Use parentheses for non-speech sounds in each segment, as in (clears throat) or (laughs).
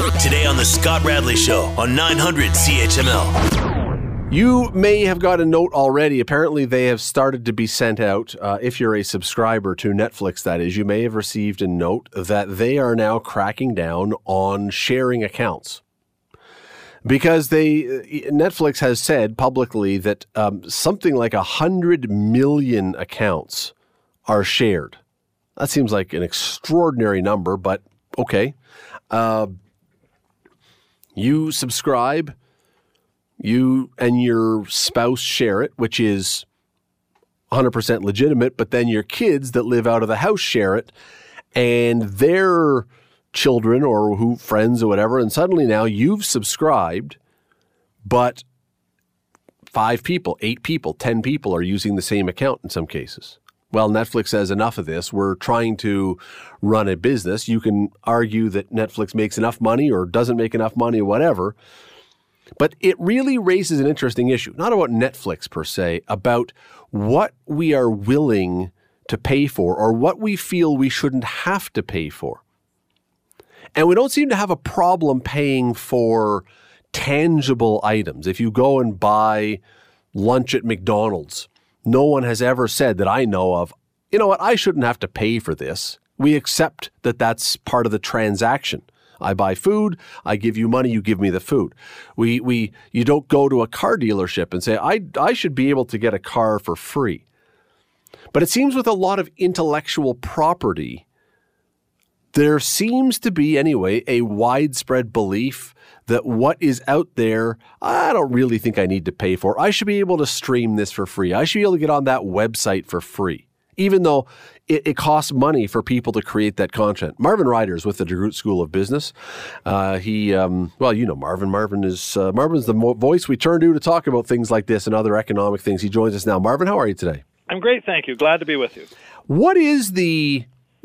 Today on The Scott Radley Show on 900 CHML. You may have got a note already. Apparently, they have started to be sent out. Uh, if you're a subscriber to Netflix, that is, you may have received a note that they are now cracking down on sharing accounts because they Netflix has said publicly that um, something like a hundred million accounts are shared. That seems like an extraordinary number, but okay. Uh, you subscribe, you and your spouse share it, which is 100% legitimate, but then your kids that live out of the house share it, and their children or who friends or whatever, and suddenly now you've subscribed, but five people, eight people, ten people are using the same account in some cases well, Netflix says enough of this. We're trying to run a business. You can argue that Netflix makes enough money or doesn't make enough money or whatever. But it really raises an interesting issue, not about Netflix per se, about what we are willing to pay for or what we feel we shouldn't have to pay for. And we don't seem to have a problem paying for tangible items. If you go and buy lunch at McDonald's, no one has ever said that I know of, you know what, I shouldn't have to pay for this. We accept that that's part of the transaction. I buy food, I give you money, you give me the food. We, we, you don't go to a car dealership and say, I, I should be able to get a car for free. But it seems with a lot of intellectual property, there seems to be, anyway, a widespread belief that what is out there, I don't really think I need to pay for. I should be able to stream this for free. I should be able to get on that website for free, even though it, it costs money for people to create that content. Marvin Ryder is with the DeGroote School of Business. Uh, he, um, well, you know Marvin. Marvin is uh, Marvin's the mo- voice we turn to to talk about things like this and other economic things. He joins us now. Marvin, how are you today? I'm great, thank you. Glad to be with you. What is the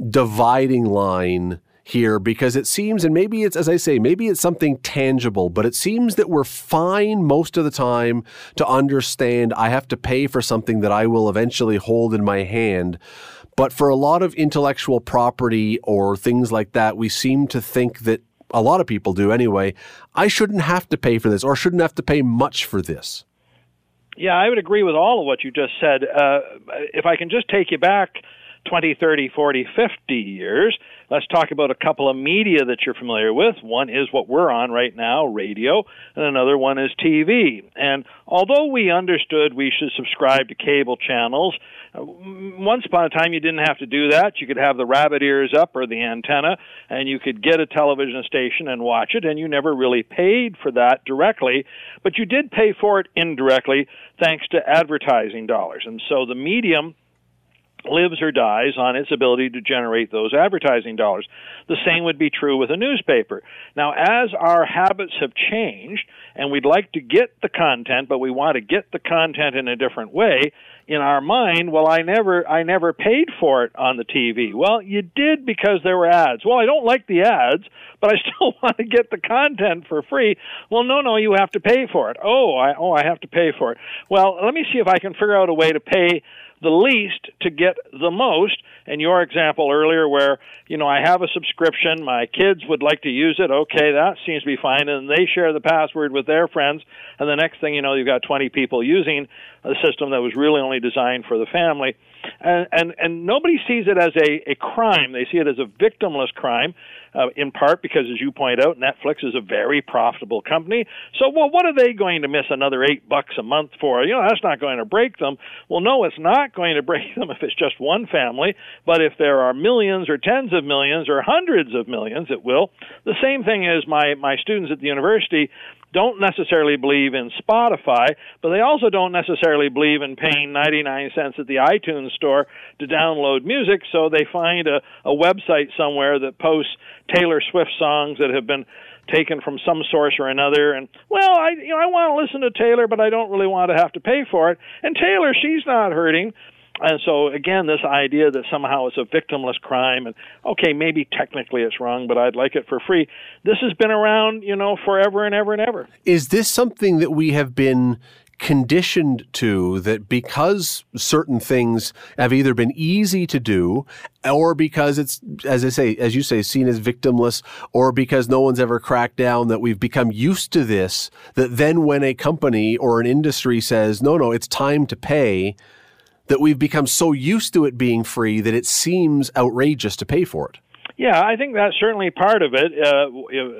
dividing line here because it seems, and maybe it's, as I say, maybe it's something tangible, but it seems that we're fine most of the time to understand I have to pay for something that I will eventually hold in my hand. But for a lot of intellectual property or things like that, we seem to think that a lot of people do anyway. I shouldn't have to pay for this or shouldn't have to pay much for this. Yeah, I would agree with all of what you just said. Uh, if I can just take you back 20, 30, 40, 50 years. Let's talk about a couple of media that you're familiar with. One is what we're on right now, radio, and another one is TV. And although we understood we should subscribe to cable channels, uh, once upon a time you didn't have to do that. You could have the rabbit ears up or the antenna, and you could get a television station and watch it, and you never really paid for that directly, but you did pay for it indirectly thanks to advertising dollars. And so the medium lives or dies on its ability to generate those advertising dollars. The same would be true with a newspaper. Now, as our habits have changed, and we'd like to get the content, but we want to get the content in a different way, in our mind, well, I never, I never paid for it on the TV. Well, you did because there were ads. Well, I don't like the ads, but I (laughs) still want to get the content for free. Well, no, no, you have to pay for it. Oh, I, oh, I have to pay for it. Well, let me see if I can figure out a way to pay the least to get the most. And your example earlier, where you know I have a subscription, my kids would like to use it. Okay, that seems to be fine, and they share the password with their friends. And the next thing you know, you've got 20 people using a system that was really only designed for the family. And and, and nobody sees it as a, a crime. They see it as a victimless crime uh, in part because, as you point out, Netflix is a very profitable company. So, well, what are they going to miss another eight bucks a month for? You know, that's not going to break them. Well, no, it's not going to (laughs) break them if it's just one family, but if there are millions or tens of millions or hundreds of millions, it will. The same thing is my my students at the university don't necessarily believe in Spotify, but they also don't necessarily believe in paying 99 cents at the iTunes store to download music, so they find a, a website somewhere that posts Taylor Swift songs that have been taken from some source or another and well I you know I want to listen to Taylor but I don't really want to have to pay for it. And Taylor she's not hurting and so again, this idea that somehow it's a victimless crime, and okay, maybe technically it's wrong, but I'd like it for free. This has been around, you know, forever and ever and ever. Is this something that we have been conditioned to that because certain things have either been easy to do or because it's as I say as you say seen as victimless or because no one's ever cracked down that we've become used to this that then when a company or an industry says no no it's time to pay that we've become so used to it being free that it seems outrageous to pay for it. Yeah, I think that's certainly part of it. Uh,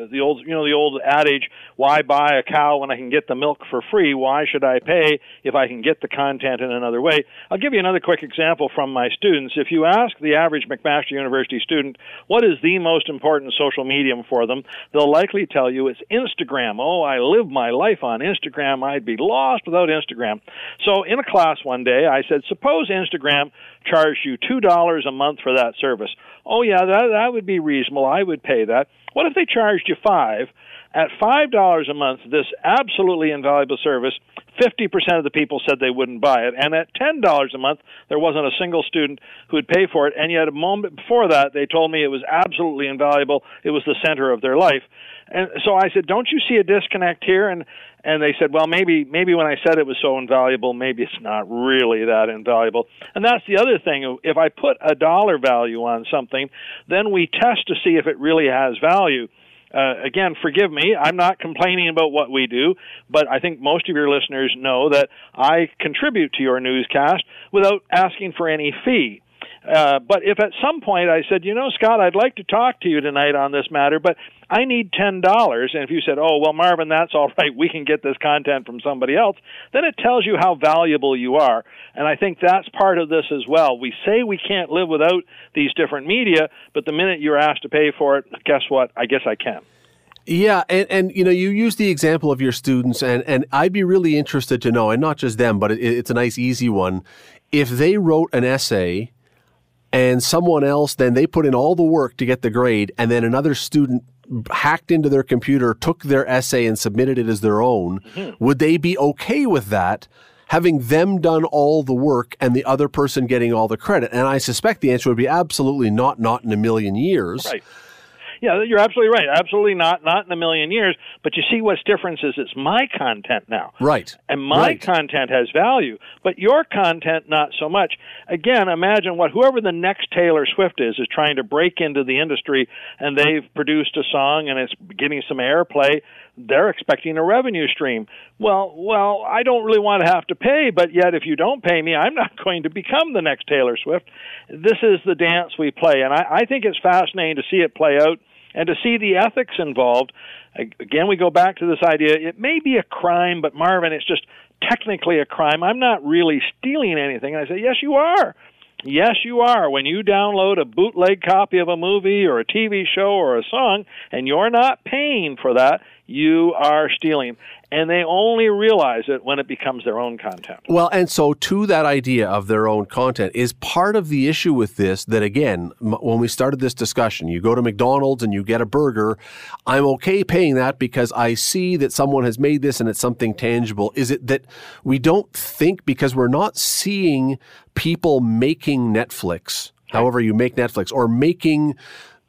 the old, you know, the old adage: "Why buy a cow when I can get the milk for free? Why should I pay if I can get the content in another way?" I'll give you another quick example from my students. If you ask the average McMaster University student what is the most important social medium for them, they'll likely tell you it's Instagram. Oh, I live my life on Instagram. I'd be lost without Instagram. So, in a class one day, I said, "Suppose Instagram charged you two dollars a month for that service." Oh yeah, that that would be reasonable. I would pay that. What if they charged you five? At five dollars a month, this absolutely invaluable service, fifty percent of the people said they wouldn't buy it. And at ten dollars a month, there wasn't a single student who would pay for it. And yet, a moment before that, they told me it was absolutely invaluable. It was the center of their life. And so I said, "Don't you see a disconnect here?" And and they said, "Well, maybe maybe when I said it was so invaluable, maybe it's not really that invaluable." And that's the other thing. If I put a dollar value on something, then we test to see if it really has value. Uh, again, forgive me, I'm not complaining about what we do, but I think most of your listeners know that I contribute to your newscast without asking for any fee. Uh, but if at some point I said, you know, Scott, I'd like to talk to you tonight on this matter, but I need ten dollars, and if you said, oh well, Marvin, that's all right, we can get this content from somebody else, then it tells you how valuable you are, and I think that's part of this as well. We say we can't live without these different media, but the minute you're asked to pay for it, guess what? I guess I can. Yeah, and, and you know, you use the example of your students, and, and I'd be really interested to know, and not just them, but it, it's a nice, easy one. If they wrote an essay and someone else then they put in all the work to get the grade and then another student hacked into their computer took their essay and submitted it as their own mm-hmm. would they be okay with that having them done all the work and the other person getting all the credit? And i suspect the answer would be absolutely not not in a million years. Right yeah, you're absolutely right. Absolutely not, not in a million years. But you see, what's different is it's my content now. Right. And my right. content has value, but your content not so much. Again, imagine what whoever the next Taylor Swift is is trying to break into the industry, and they've produced a song and it's getting some airplay. They're expecting a revenue stream. Well, well, I don't really want to have to pay, but yet if you don't pay me, I'm not (laughs) going to become the next Taylor Swift. This is the dance we play, and I, I think it's fascinating to see it play out and to see the ethics involved. Again, we go back to this idea it may be a crime, but Marvin, it's just technically a crime. I'm not really stealing anything. And I say, yes, you are. Yes, you are. When you download a bootleg copy of a movie or a TV show or a song and you're not paying for that, you are stealing. And they only realize it when it becomes their own content. Well, and so to that idea of their own content is part of the issue with this that, again, when we started this discussion, you go to McDonald's and you get a burger. I'm okay paying that because I see that someone has made this and it's something tangible. Is it that we don't think because we're not seeing people making Netflix, however you make Netflix, or making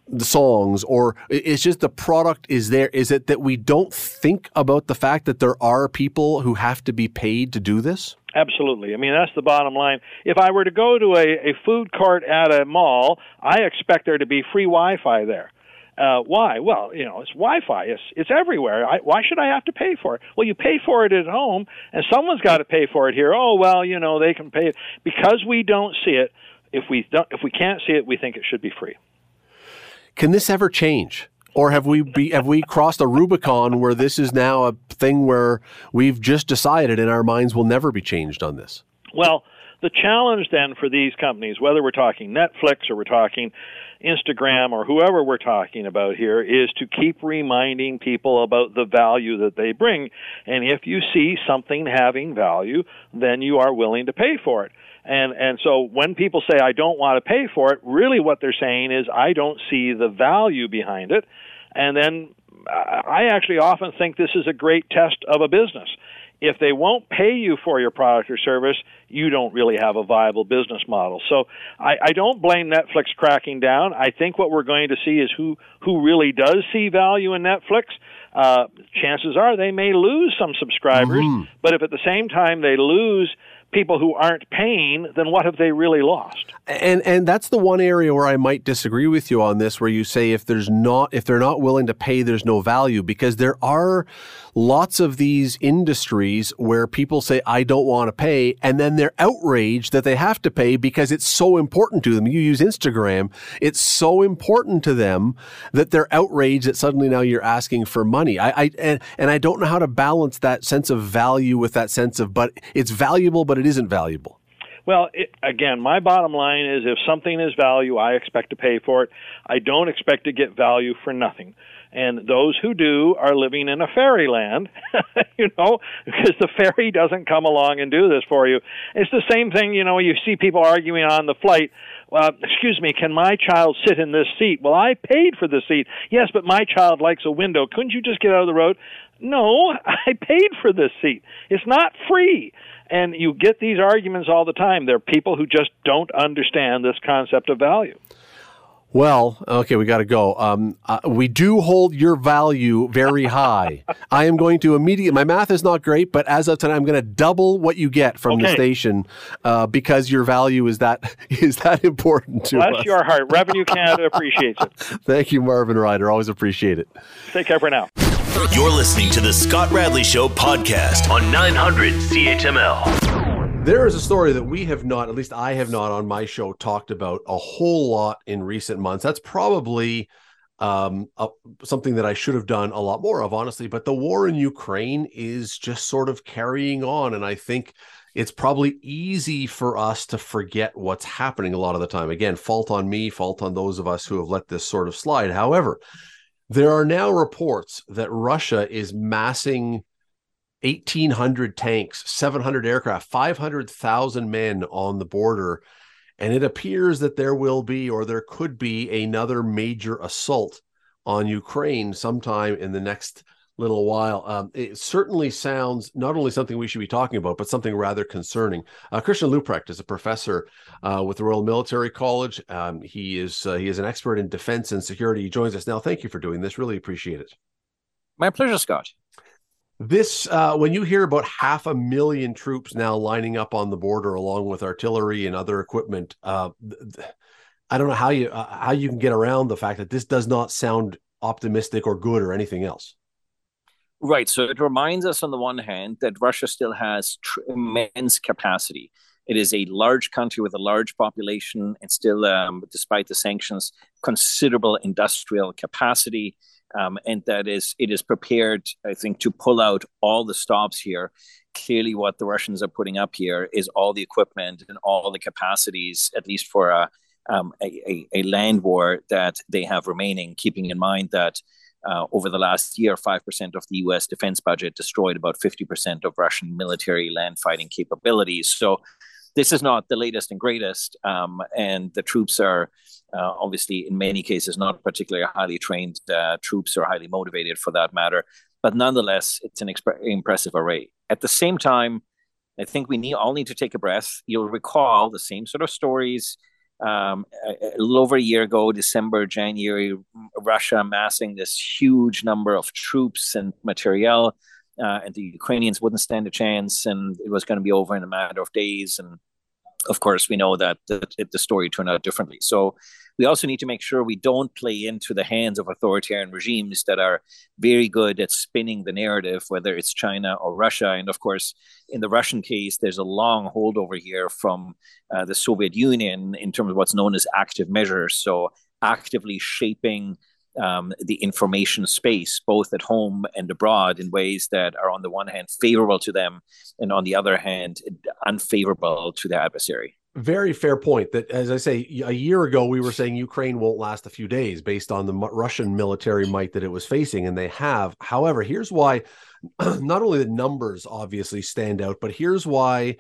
the songs or it's just the product is there is it that we don't think about the fact that there are people who have to be paid to do this absolutely i mean that's the bottom line if i were to go to a, a food cart at a mall i expect there to be free wi-fi there uh, why? Well, you know, it's Wi-Fi. It's it's everywhere. I, why should I have to pay for it? Well, you pay for it at home, and someone's got to pay for it here. Oh, well, you know, they can pay it because we don't see it. If we don't, if we can't see it, we think it should be free. Can this ever change? Or have we be, have we crossed a Rubicon where this is now a thing where we've just decided and our minds will never be changed on this? Well, the challenge then for these companies, whether we're talking Netflix or we're talking Instagram or whoever we're talking about here, is to keep reminding people about the value that they bring. And if you see something having value, then you are willing to pay for it. And and so when people say I don't want to pay for it, really what they're saying is I don't see the value behind it. And then uh, I actually often think this is a great test of a business. If they won't pay you for your product or service, you don't really have a viable business model. So I, I don't blame Netflix cracking down. I think what we're going to see is who who really does see value in Netflix. Uh, chances are they may lose some subscribers, mm-hmm. but if at the same time they lose people who aren't paying, then what have they really lost? And and that's the one area where I might disagree with you on this, where you say if there's not if they're not willing to pay, there's no value, because there are lots of these industries where people say I don't want to pay, and then they're outraged that they have to pay because it's so important to them. You use Instagram, it's so important to them that they're outraged that suddenly now you're asking for money. I, I and and I don't know how to balance that sense of value with that sense of but it's valuable, but it isn't valuable. Well, it, again, my bottom line is if something is value, I expect to pay for it. I don't expect to get value for nothing. And those who do are living in a fairyland, (laughs) you know, because the fairy doesn't come along and do this for you. It's the same thing, you know, you see people arguing on the flight. Uh, excuse me, can my child sit in this seat? Well, I paid for the seat. Yes, but my child likes a window. Couldn't you just get out of the road? No, (laughs) I paid for this seat. It's not free. And you get these arguments all the time. There are people who just don't understand this concept of value. Well, okay, we got to go. Um, uh, we do hold your value very (laughs) high. I am going to immediately. My math is not great, but as of tonight, I'm going to double what you get from okay. the station uh, because your value is that (laughs) is that important to Bless us. Bless your heart. Revenue (laughs) Canada appreciates it. Thank you, Marvin Ryder. Always appreciate it. Take care for now. You're listening to the Scott Radley Show podcast on 900 CHML. There is a story that we have not, at least I have not on my show, talked about a whole lot in recent months. That's probably um, something that I should have done a lot more of, honestly. But the war in Ukraine is just sort of carrying on. And I think it's probably easy for us to forget what's happening a lot of the time. Again, fault on me, fault on those of us who have let this sort of slide. However, there are now reports that Russia is massing 1,800 tanks, 700 aircraft, 500,000 men on the border. And it appears that there will be, or there could be, another major assault on Ukraine sometime in the next little while. Um, it certainly sounds not only something we should be talking about, but something rather concerning. Uh, Christian Leuprecht is a professor uh, with the Royal Military College. Um, he is uh, he is an expert in defense and security. He joins us now. Thank you for doing this. Really appreciate it. My pleasure, Scott. This uh, when you hear about half a million troops now lining up on the border along with artillery and other equipment. Uh, th- I don't know how you uh, how you can get around the fact that this does not sound optimistic or good or anything else. Right. So it reminds us, on the one hand, that Russia still has immense capacity. It is a large country with a large population and still, um, despite the sanctions, considerable industrial capacity. Um, and that is, it is prepared, I think, to pull out all the stops here. Clearly, what the Russians are putting up here is all the equipment and all the capacities, at least for a, um, a, a, a land war that they have remaining, keeping in mind that uh, over the last year, 5% of the US defense budget destroyed about 50% of Russian military land fighting capabilities. So, this is not the latest and greatest. Um, and the troops are uh, obviously, in many cases, not particularly highly trained uh, troops or highly motivated for that matter. But nonetheless, it's an exp- impressive array. At the same time, I think we need all need to take a breath. You'll recall the same sort of stories um, a, a, little over a year ago, December, January, Russia amassing this huge number of troops and materiel, uh, and the Ukrainians wouldn't stand a chance, and it was going to be over in a matter of days. And of course, we know that the, the story turned out differently. So we also need to make sure we don't play into the hands of authoritarian regimes that are very good at spinning the narrative, whether it's China or Russia. And of course, in the Russian case, there's a long holdover here from uh, the Soviet Union in terms of what's known as active measures. So actively shaping um, the information space, both at home and abroad, in ways that are, on the one hand, favorable to them, and on the other hand, unfavorable to their adversary. Very fair point. That, as I say, a year ago we were saying Ukraine won't last a few days based on the Russian military might that it was facing, and they have. However, here's why: (clears throat) not only the numbers obviously stand out, but here's why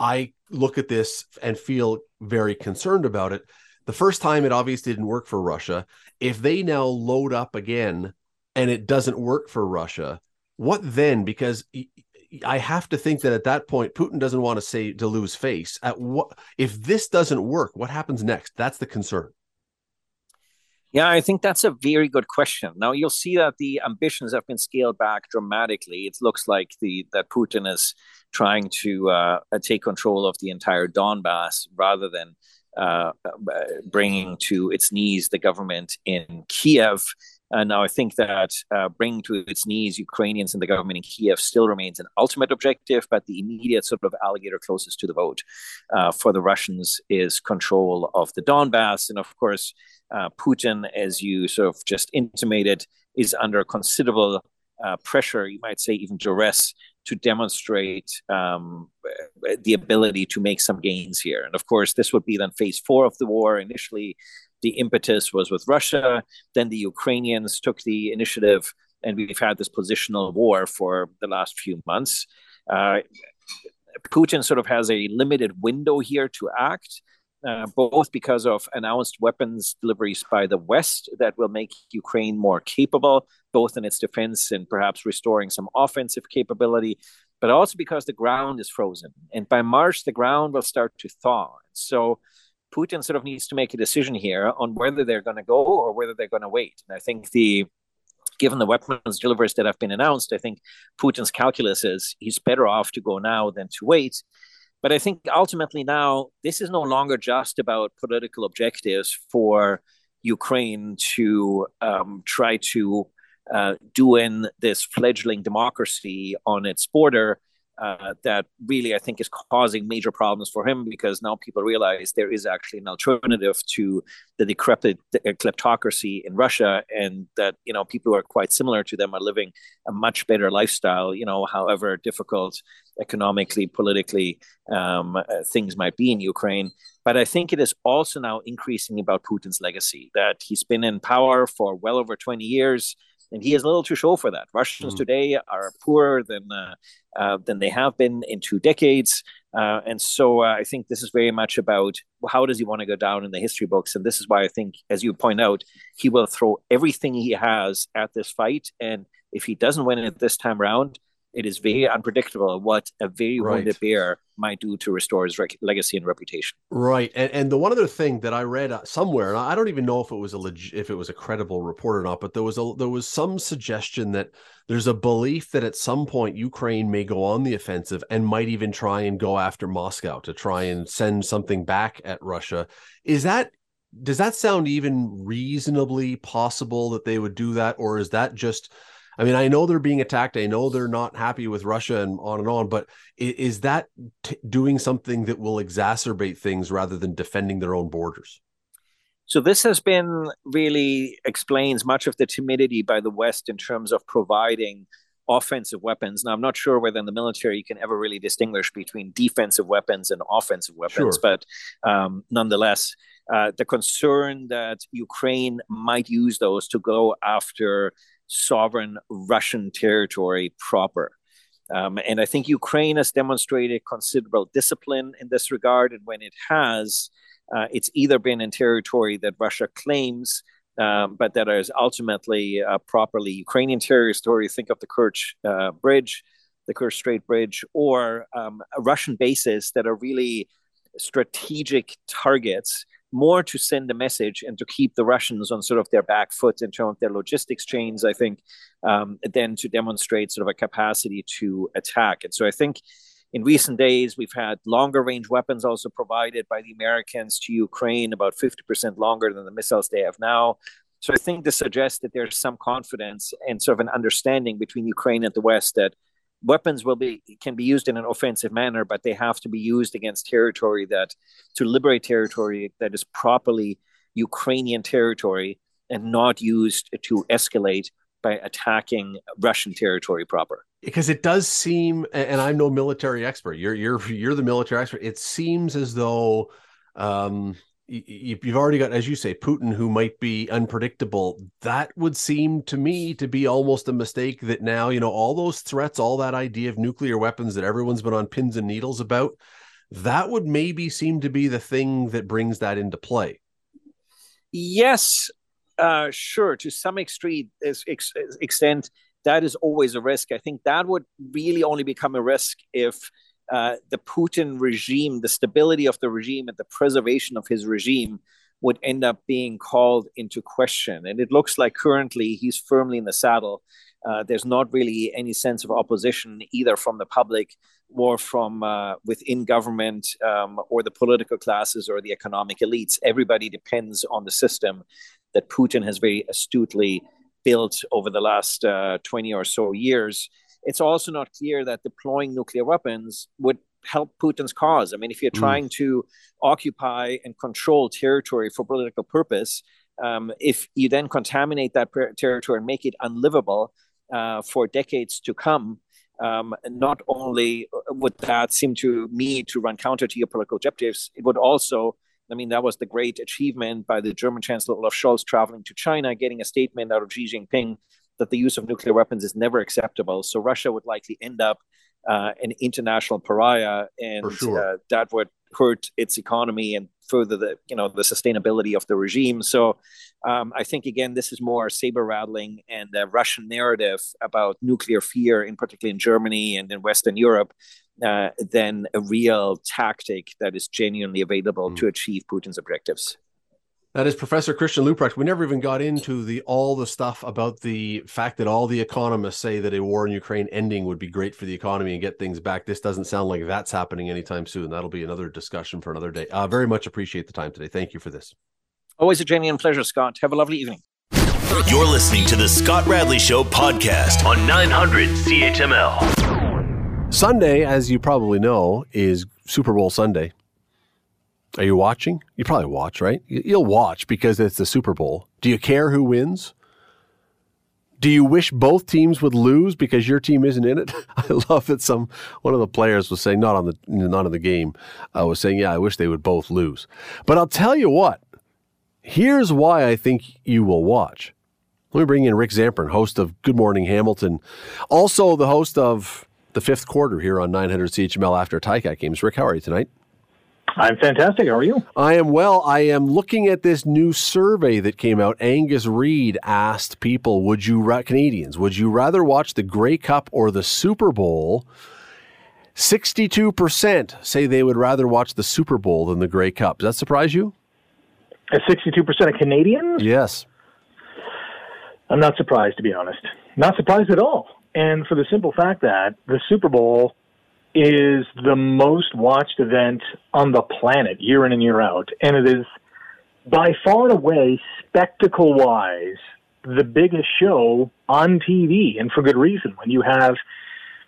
I look at this and feel very concerned about it. The first time it obviously didn't work for Russia. If they now load up again and it doesn't work for Russia, what then? Because I have to think that at that point, Putin doesn't want to say to lose face. At what if this doesn't work? What happens next? That's the concern. Yeah, I think that's a very good question. Now you'll see that the ambitions have been scaled back dramatically. It looks like the that Putin is trying to uh, take control of the entire Donbass rather than uh, bringing to its knees the government in Kiev. And now I think that uh, bringing to its knees Ukrainians and the government in Kiev still remains an ultimate objective, but the immediate sort of alligator closest to the vote uh, for the Russians is control of the Donbass. And of course, uh, Putin, as you sort of just intimated, is under considerable uh, pressure, you might say even duress, to demonstrate um, the ability to make some gains here. And of course, this would be then phase four of the war. Initially, the impetus was with Russia. Then the Ukrainians took the initiative, and we've had this positional war for the last few months. Uh, Putin sort of has a limited window here to act. Uh, both because of announced weapons deliveries by the West that will make Ukraine more capable, both in its defense and perhaps restoring some offensive capability, but also because the ground is frozen. And by March, the ground will start to thaw. So Putin sort of needs to make a decision here on whether they're going to go or whether they're going to wait. And I think the given the weapons deliveries that have been announced, I think Putin's calculus is he's better off to go now than to wait. But I think ultimately now, this is no longer just about political objectives for Ukraine to um, try to uh, do in this fledgling democracy on its border uh, that really I think is causing major problems for him because now people realize there is actually an alternative to the decrepit kleptocracy in Russia, and that you know people who are quite similar to them are living a much better lifestyle. You know, however difficult economically, politically um, uh, things might be in Ukraine. But I think it is also now increasing about Putin's legacy that he's been in power for well over 20 years and he has a little to show for that. Russians mm. today are poorer than uh, uh, than they have been in two decades, uh, and so uh, I think this is very much about how does he want to go down in the history books, and this is why I think, as you point out, he will throw everything he has at this fight, and if he doesn't win it this time around, it is very unpredictable what a very right. wounded bear might do to restore his rec- legacy and reputation. Right, and and the one other thing that I read uh, somewhere, and I don't even know if it was a leg- if it was a credible report or not, but there was a there was some suggestion that there's a belief that at some point Ukraine may go on the offensive and might even try and go after Moscow to try and send something back at Russia. Is that does that sound even reasonably possible that they would do that, or is that just I mean, I know they're being attacked. I know they're not happy with Russia and on and on, but is, that t- doing something that will exacerbate things rather than defending their own borders? So this has been really explains much of the timidity by the West in terms of providing offensive weapons. Now, I'm not sure whether in the military you can ever really distinguish between defensive weapons and offensive weapons, sure. but um, nonetheless, uh, the concern that Ukraine might use those to go after sovereign Russian territory proper. Um, and I think Ukraine has demonstrated considerable discipline in this regard. And when it has, uh, it's either been in territory that Russia claims, um, but that is ultimately uh, properly Ukrainian territory. Think of the Kerch uh, Bridge, the Kerch Strait Bridge, or um, Russian bases that are really strategic targets more to send a message and to keep the Russians on sort of their back foot in terms of their logistics chains, I think, um, than to demonstrate sort of a capacity to attack. And so I think in recent days, we've had longer range weapons also provided by the Americans to Ukraine, about 50% longer than the missiles they have now. So I think this suggests that there's some confidence and sort of an understanding between Ukraine and the West that weapons will be can be used in an offensive manner, but they have to be used against territory that to liberate territory that is properly Ukrainian territory and not used to escalate by attacking Russian territory proper. Because it does seem, and I'm no military expert. You're you're you're the military expert. It seems as though um, you've already got, as you say, Putin, who might be unpredictable. That would seem to me to be almost a mistake. That now, you know, all those threats, all that idea of nuclear weapons that everyone's been on pins and needles about, that would maybe seem to be the thing that brings that into play. Yes, uh, sure. To some extreme, extent, that is always a risk. I think that would really only become a risk if uh, the Putin regime, the stability of the regime, and the preservation of his regime would end up being called into question. And it looks like currently he's firmly in the saddle. Uh, there's not really any sense of opposition either from the public or from uh, within government um, or the political classes or the economic elites. Everybody depends on the system that Putin has very astutely built over the last uh, 20 or so years. It's also not clear that deploying nuclear weapons would help Putin's cause. I mean, if you're mm. trying to occupy and control territory for political purpose, um, if you then contaminate that territory and make it unlivable uh, for decades to come, um, not only would that seem to me to run counter to your political objectives, it would also, I mean, that was the great achievement by the German Chancellor Olaf Scholz traveling to China, getting a statement out of Xi Jinping that the use of nuclear weapons is never acceptable. So Russia would likely end up uh, an international pariah, and sure. uh, that would hurt its economy and further the you know the sustainability of the regime. So um, I think again this is more saber rattling and a Russian narrative about nuclear fear, in particular in Germany and in Western Europe, uh, than a real tactic that is genuinely available mm. to achieve Putin's objectives. That is Professor Christian Leuprecht. We never even got into the all the stuff about the fact that all the economists say that a war in Ukraine ending would be great for the economy and get things back. This doesn't sound like that's happening anytime soon. That'll be another discussion for another day. Uh, very much appreciate the time today. Thank you for this. Always a genuine pleasure, Scott. Have a lovely evening. You're listening to the Scott Radley Show podcast on 900 CHML. Sunday, as you probably know, is Super Bowl Sunday. Are you watching? You probably watch, right? You'll watch because it's the Super Bowl. Do you care who wins? Do you wish both teams would lose because your team isn't in it? (laughs) I love that some one of the players was saying not on the not in the game. I uh, was saying, yeah, I wish they would both lose. But I'll tell you what. Here's why I think you will watch. Let me bring in Rick Zamperin, host of Good Morning Hamilton, also the host of the fifth quarter here on 900 CHML after Ticat games. Rick, how are you tonight? I'm fantastic. How are you? I am well. I am looking at this new survey that came out. Angus Reid asked people, "Would you Canadians would you rather watch the Grey Cup or the Super Bowl?" 62% say they would rather watch the Super Bowl than the Grey Cup. Does that surprise you? At 62% of Canadians? Yes. I'm not surprised, to be honest. Not surprised at all. And for the simple fact that the Super Bowl is the most watched event on the planet year in and year out. And it is by far and away, spectacle wise, the biggest show on TV, and for good reason. When you have,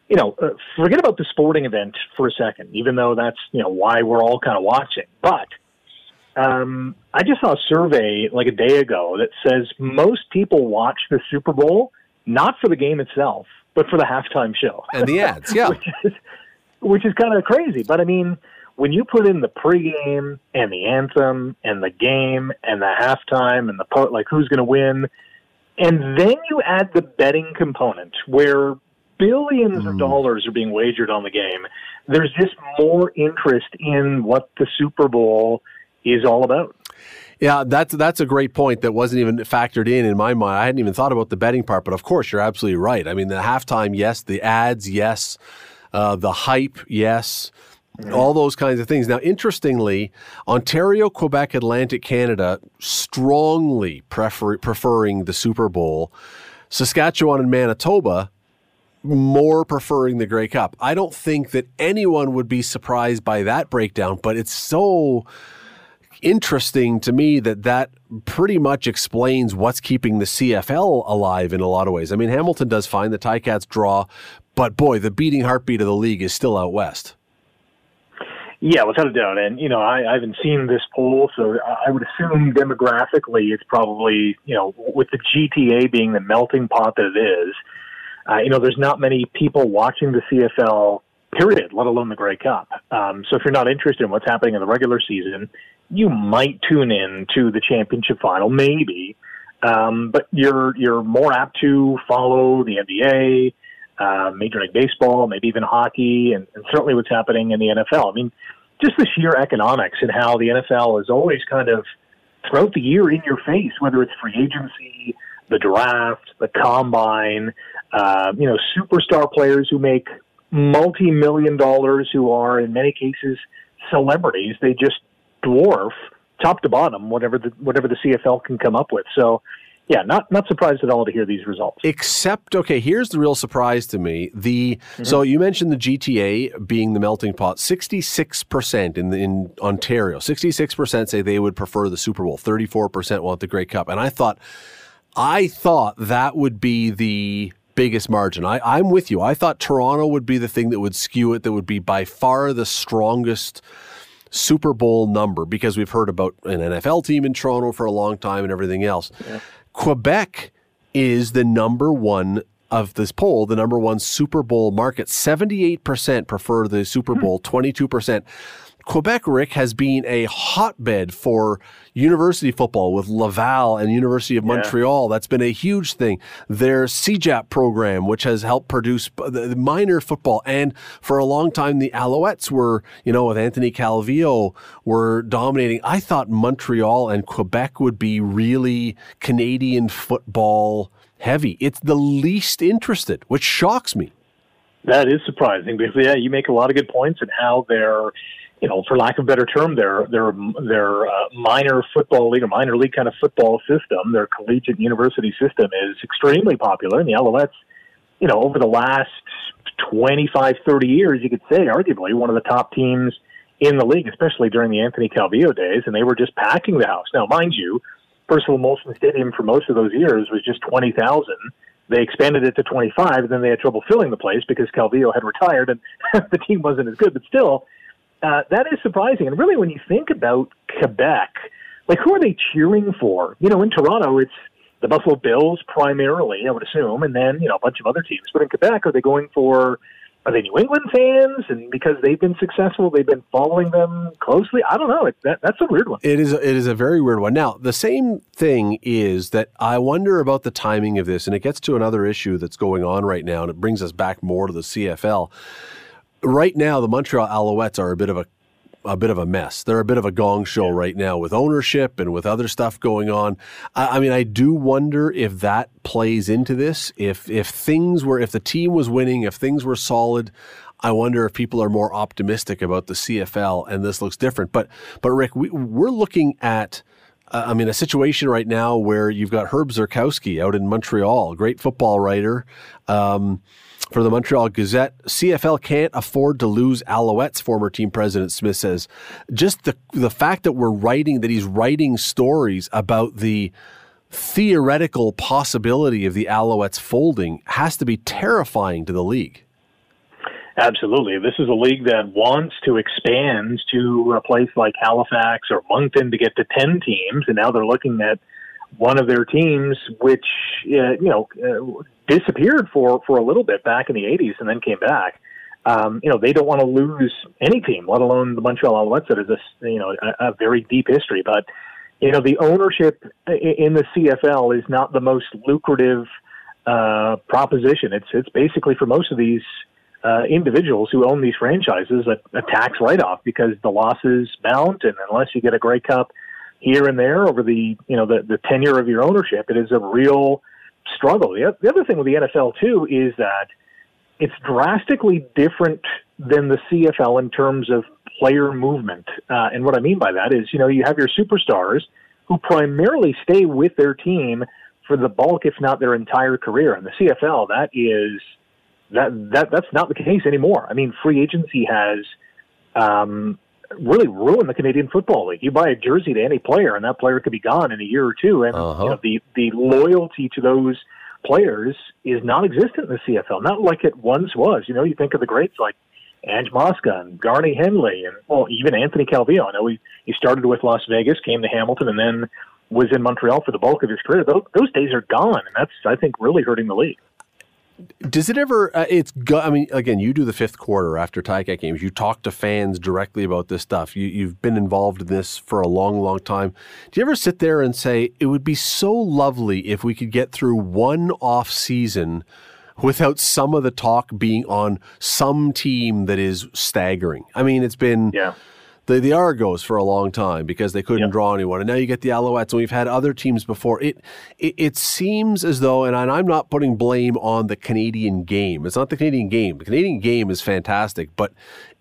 you know, uh, forget about the sporting event for a second, even though that's, you know, why we're all kind of watching. But um, I just saw a survey like a day ago that says most people watch the Super Bowl not for the game itself, but for the halftime show and the ads. Yeah, (laughs) which is which is kind of crazy. But I mean, when you put in the pregame and the anthem and the game and the halftime and the po- like, who's going to win, and then you add the betting component where billions mm. of dollars are being wagered on the game, there's just more interest in what the Super Bowl is all about. Yeah, that's that's a great point that wasn't even factored in in my mind. I hadn't even thought about the betting part, but of course you're absolutely right. I mean, the halftime, yes, the ads, yes, uh, the hype, yes. All those kinds of things. Now, interestingly, Ontario, Quebec, Atlantic Canada strongly prefer- preferring the Super Bowl. Saskatchewan and Manitoba more preferring the Grey Cup. I don't think that anyone would be surprised by that breakdown, but it's so interesting to me that that pretty much explains what's keeping the CFL alive in a lot of ways. I mean, Hamilton does fine. The Ticats draw but boy, the beating heartbeat of the league is still out west. Yeah, without a doubt. And, you know, I, I haven't seen this poll, so I would assume demographically it's probably, you know, with the GTA being the melting pot that it is, uh, you know, there's not many people watching the CFL, period, let alone the Grey Cup. Um, so if you're not interested in what's happening in the regular season, you might tune in to the championship final, maybe. Um, but you're you're more apt to follow the NBA, uh, Major League Baseball, maybe even hockey, and, and certainly what's happening in the NFL. I mean, just the sheer economics and how the NFL is always kind of throughout the year in your face, whether it's free agency, the draft, the combine. uh, you know, superstar players who make multi-million dollars, who are in many cases celebrities. They just dwarf top to bottom whatever the whatever the CFL can come up with. So yeah, not not surprised at all to hear these results. Except, okay, here's the real surprise to me. The mm-hmm. so you mentioned the GTA being the melting pot. Sixty six percent in the, in Ontario, sixty six percent say they would prefer the Super Bowl. Thirty four percent want the Grey Cup, and I thought, I thought that would be the biggest margin. I, I'm with you. I thought Toronto would be the thing that would skew it. That would be by far the strongest. Super Bowl number because we've heard about an NFL team in Toronto for a long time and everything else. Yeah. Quebec is the number one of this poll, the number one Super Bowl market. 78% prefer the Super hmm. Bowl, 22%. Quebec, Rick, has been a hotbed for university football with Laval and University of Montreal. Yeah. That's been a huge thing. Their CEGEP program, which has helped produce the minor football, and for a long time the Alouettes were, you know, with Anthony Calvillo, were dominating. I thought Montreal and Quebec would be really Canadian football heavy. It's the least interested, which shocks me. That is surprising because yeah, you make a lot of good points and how they're you know, for lack of a better term, their their their uh, minor football league or minor league kind of football system, their collegiate university system is extremely popular. And the Alouettes, you know, over the last 25, 30 years, you could say arguably one of the top teams in the league, especially during the Anthony Calvillo days, and they were just packing the house. Now, mind you, Percival Molson Stadium for most of those years was just 20,000. They expanded it to 25, and then they had trouble filling the place because Calvillo had retired and (laughs) the team wasn't as good. But still, uh, that is surprising. And really, when you think about Quebec, like who are they cheering for? You know, in Toronto, it's the Buffalo Bills primarily, I would assume, and then you know a bunch of other teams. But in Quebec, are they going for? Are they New England fans? And because they've been successful, they've been following them closely. I don't know. It, that, that's a weird one. It is. A, it is a very weird one. Now, the same thing is that I wonder about the timing of this, and it gets to another issue that's going on right now, and it brings us back more to the CFL right now the Montreal Alouettes are a bit of a a bit of a mess. They're a bit of a gong show right now with ownership and with other stuff going on. I, I, mean, I do wonder if that plays into this. If if things were, if the team was winning, if things were solid, I wonder if people are more optimistic about the CFL and this looks different. But but Rick, we, we're looking at. Uh, I mean, a situation right now where you've got Herb Zurkowsky out in Montreal, great football writer. Um, for the Montreal Gazette, CFL can't afford to lose Alouettes, former team president Smith says. Just the the fact that we're writing that he's writing stories about the theoretical possibility of the Alouettes folding has to be terrifying to the league. Absolutely. This is a league that wants to expand to a place like Halifax or Moncton to get to 10 teams, and now they're looking at one of their teams, which uh, you know uh, disappeared for for a little bit back in the '80s and then came back. Um, you know, they don't want to lose any team, let alone the Montreal Alouettes that is a you know a, a very deep history. But you know, the ownership in the CFL is not the most lucrative uh, proposition. It's it's basically for most of these uh, individuals who own these franchises a, a tax write off because the losses mount, and unless you get a Grey Cup here and there over the you know the, the tenure of your ownership, it is a real struggle. The, the other thing with the NFL too is that it's drastically different than the CFL in terms of player movement. Uh, and what I mean by that is, you know, you have your superstars who primarily stay with their team for the bulk, if not their entire career. In the CFL, that is that that that's not the case anymore. I mean, free agency has um, really ruin the Canadian Football League. You buy a jersey to any player, and that player could be gone in a year or two, and uh-huh. you know, the the loyalty to those players is non-existent in the CFL. Not like it once was. You know, you think of the greats like Ange Mosca and Garney Henley, and well, even Anthony Calvillo. I know he he started with Las Vegas, came to Hamilton, and then was in Montreal for the bulk of his career. Those, those days are gone, and that's I think really hurting the league. Does it ever? Uh, it's. I mean, again, you do the fifth quarter after Ticat games. You talk to fans directly about this stuff. You, you've been involved in this for a long, long time. Do you ever sit there and say it would be so lovely if we could get through one off season without some of the talk being on some team that is staggering? I mean, it's been yeah the the Argos for a long time because they couldn't Yep. draw anyone, and now you get the Alouettes, and we've had other teams before. It it, it seems as though, and I'm not putting blame on the Canadian game. It's not the Canadian game. The Canadian game is fantastic, but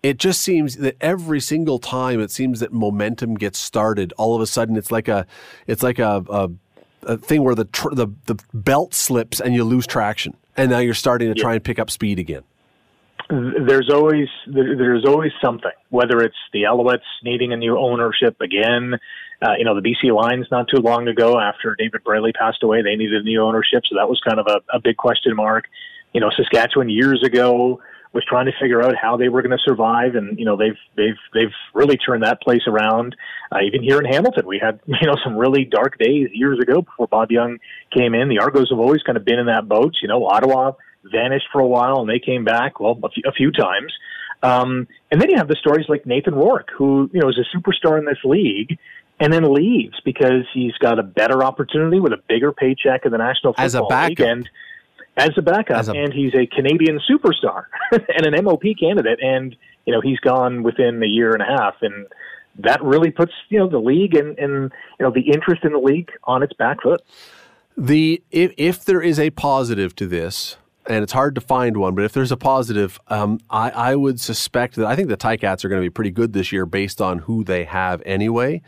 it just seems that every single time it seems that momentum gets started, all of a sudden it's like a it's like a, a, a thing where the, tr- the the belt slips and you lose traction, and now you're starting to try and pick up speed again. There's always there's always something. Whether it's the Alouettes needing a new ownership again, uh, you know the BC Lions not too long ago after David Braley passed away, they needed a new ownership, so that was kind of a, a big question mark. You know, Saskatchewan years ago was trying to figure out how they were going to survive, and you know they've they've they've really turned that place around. Uh, even here in Hamilton, we had (laughs) you know some really dark days years ago before Bob Young came in. The Argos have always kind of been in that boat. You know, Ottawa vanished for a while and they came back well a few, a few times. Um, and then you have the stories like Nathan Rourke, who you know is a superstar in this league, and then leaves because he's got a better opportunity with a bigger paycheck in the National Football As a League, backup. and as a backup, As a- and he's a Canadian superstar (laughs) and an MOP candidate, and you know he's gone within a year and a half, and that really puts you know the league and and you know the interest in the league on its back foot. The if if there is a positive to this, and it's hard to find one, but if there's a positive, um, I I would suspect that I think the Ticats are going to be pretty good this year based on who they have anyway.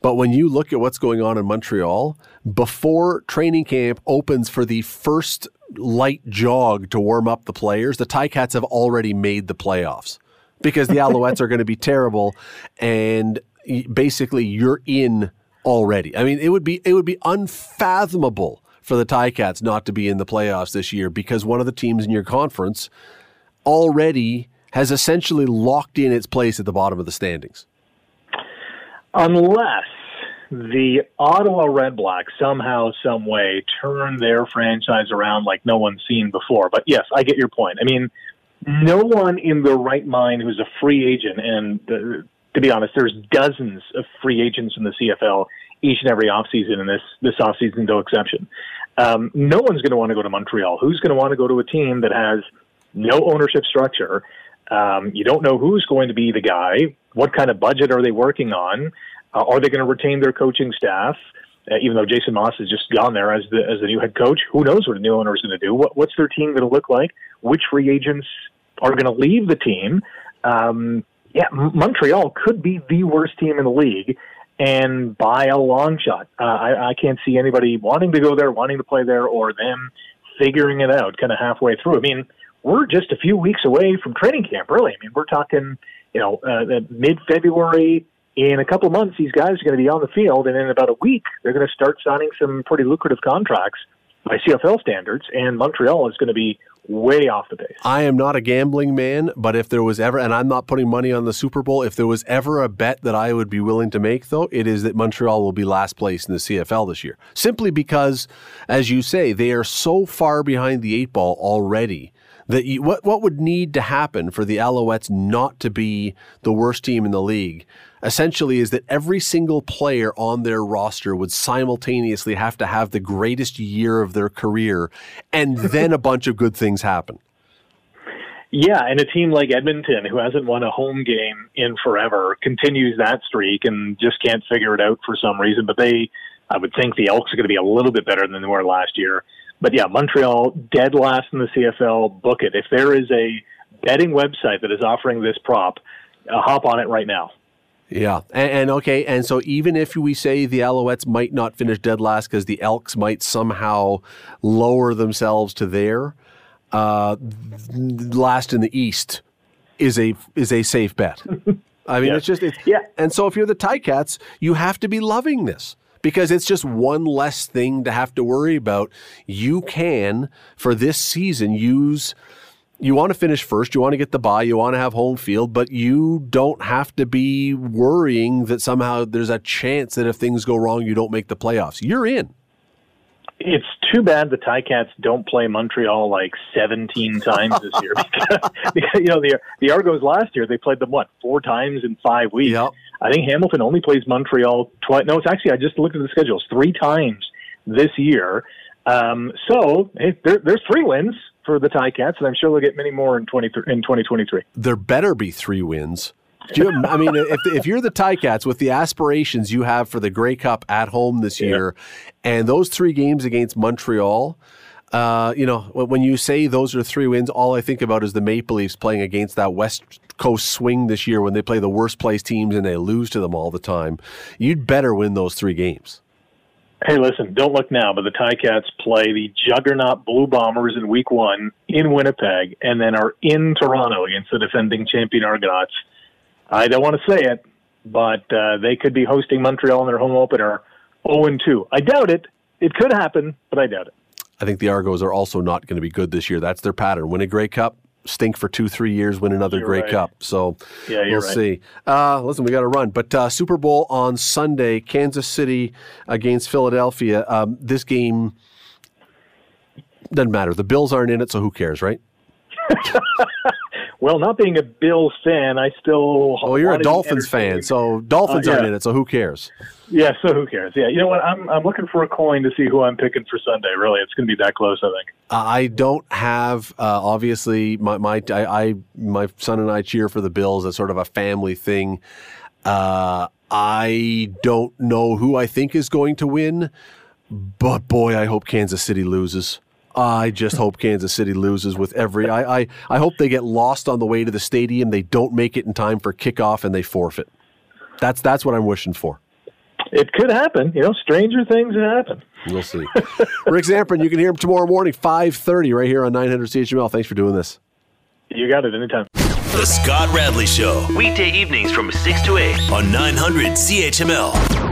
But when you look at what's going on in Montreal, before training camp opens for the first light jog to warm up the players, the Ticats have already made the playoffs because the (laughs) Alouettes are going to be terrible, and basically you're in already. I mean, it would be it would be unfathomable for the Ticats not to be in the playoffs this year because one of the teams in your conference already has essentially locked in its place at the bottom of the standings. unless the Ottawa Red Blacks somehow, some way turn their franchise around like no one's seen before. But yes, I get your point. I mean, no one in their right mind who's a free agent, and uh, to be honest, there's dozens of free agents in the CFL each and every offseason, and this this offseason no exception. Um, no one's going to want to go to Montreal. Who's going to want to go to a team that has no ownership structure? Um, you don't know who's going to be the guy. What kind of budget are they working on? Uh, are they going to retain their coaching staff? Uh, even though Jason Maas has just gone there as the as the new head coach, who knows what a new owner is going to do? What, what's their team going to look like? Which free agents are going to leave the team? Um, yeah, Montreal could be the worst team in the league, and by a long shot. Uh, I, I can't see anybody wanting to go there, wanting to play there, or them figuring it out kind of halfway through. I mean, we're just a few weeks away from training camp, really. I mean, we're talking, you know, uh, mid February. In a couple months, these guys are going to be on the field, and in about a week, they're going to start signing some pretty lucrative contracts by CFL standards, and Montreal is going to be way off the pace. I am not a gambling man, but if there was ever, and I'm not putting money on the Super Bowl, if there was ever a bet that I would be willing to make, though, it is that Montreal will be last place in the CFL this year. Simply because, as you say, they are so far behind the eight ball already that you, what, what would need to happen for the Alouettes not to be the worst team in the league essentially is that every single player on their roster would simultaneously have to have the greatest year of their career and (laughs) then a bunch of good things happen. Yeah, and a team like Edmonton, who hasn't won a home game in forever, continues that streak and just can't figure it out for some reason. But they, I would think the Elks are going to be a little bit better than they were last year. But yeah, Montreal dead last in the CFL. Book it. If there is a betting website that is offering this prop, uh, hop on it right now. Yeah, and, and okay, and so even if we say the Alouettes might not finish dead last because the Elks might somehow lower themselves to there, uh, last in the East is a is a safe bet. I mean, (laughs) Yeah. it's just it's, Yeah. And so if you're the Ticats, you have to be loving this because it's just one less thing to have to worry about. You can for this season use you want to finish first, you want to get the bye, you want to have home field, but you don't have to be worrying that somehow there's a chance that if things go wrong, you don't make the playoffs. You're in. It's too bad the Ticats don't play Montreal like 17 times this year (laughs) because, because (laughs) you know the the Argos last year they played them what four times in five weeks. Yep. I think Hamilton only plays Montreal twice. No, it's actually I just looked at the schedules three times this year. Um, so hey, there, there's three wins for the Ticats, and I'm sure they'll get many more in 20 in 2023. There better be three wins You, I mean, if, if you're the Ticats with the aspirations you have for the Grey Cup at home this year, and those three games against Montreal, uh, you know, when you say those are three wins, all I think about is the Maple Leafs playing against that West Coast swing this year when they play the worst place teams and they lose to them all the time. You'd better win those three games. Hey, listen, don't look now, but the Ticats play the juggernaut Blue Bombers in week one in Winnipeg and then are in Toronto against the defending champion Argonauts. I don't want to say it, but uh, they could be hosting Montreal in their home opener 0 2. I doubt it. It could happen, but I doubt it. I think the Argos are also not going to be good this year. That's their pattern. Win a Grey Cup, stink for two, three years, win another You're Grey right. Cup. So Yeah, we'll right. see. Uh, listen, we got to run. But uh, Super Bowl on Sunday, Kansas City against Philadelphia. Um, this game doesn't matter. The Bills aren't in it, so who cares, right? (laughs) Well, not being a Bills fan, I still. Well, you're a Dolphins fan, so Dolphins Uh, yeah. aren't in it, so who cares? Yeah, so who cares? Yeah, you know what? I'm I'm looking for a coin to see who I'm picking for Sunday. Really, it's going to be that close. I think. I don't have uh, obviously my my I, I my son and I cheer for the Bills as sort of a family thing. Uh, I don't know who I think is going to win, but boy, I hope Kansas City loses. I just hope Kansas City loses with every. I, I I hope they get lost on the way to the stadium. They don't make it in time for kickoff and they forfeit. That's that's what I'm wishing for. It could happen. You know, stranger things have happened. We'll see. Rick Zamperin, you can hear him tomorrow morning, 5.30, right here on 900 CHML. Thanks for doing this. You got it anytime. The Scott Radley Show. Weekday evenings from 6 to 8 on 900 CHML.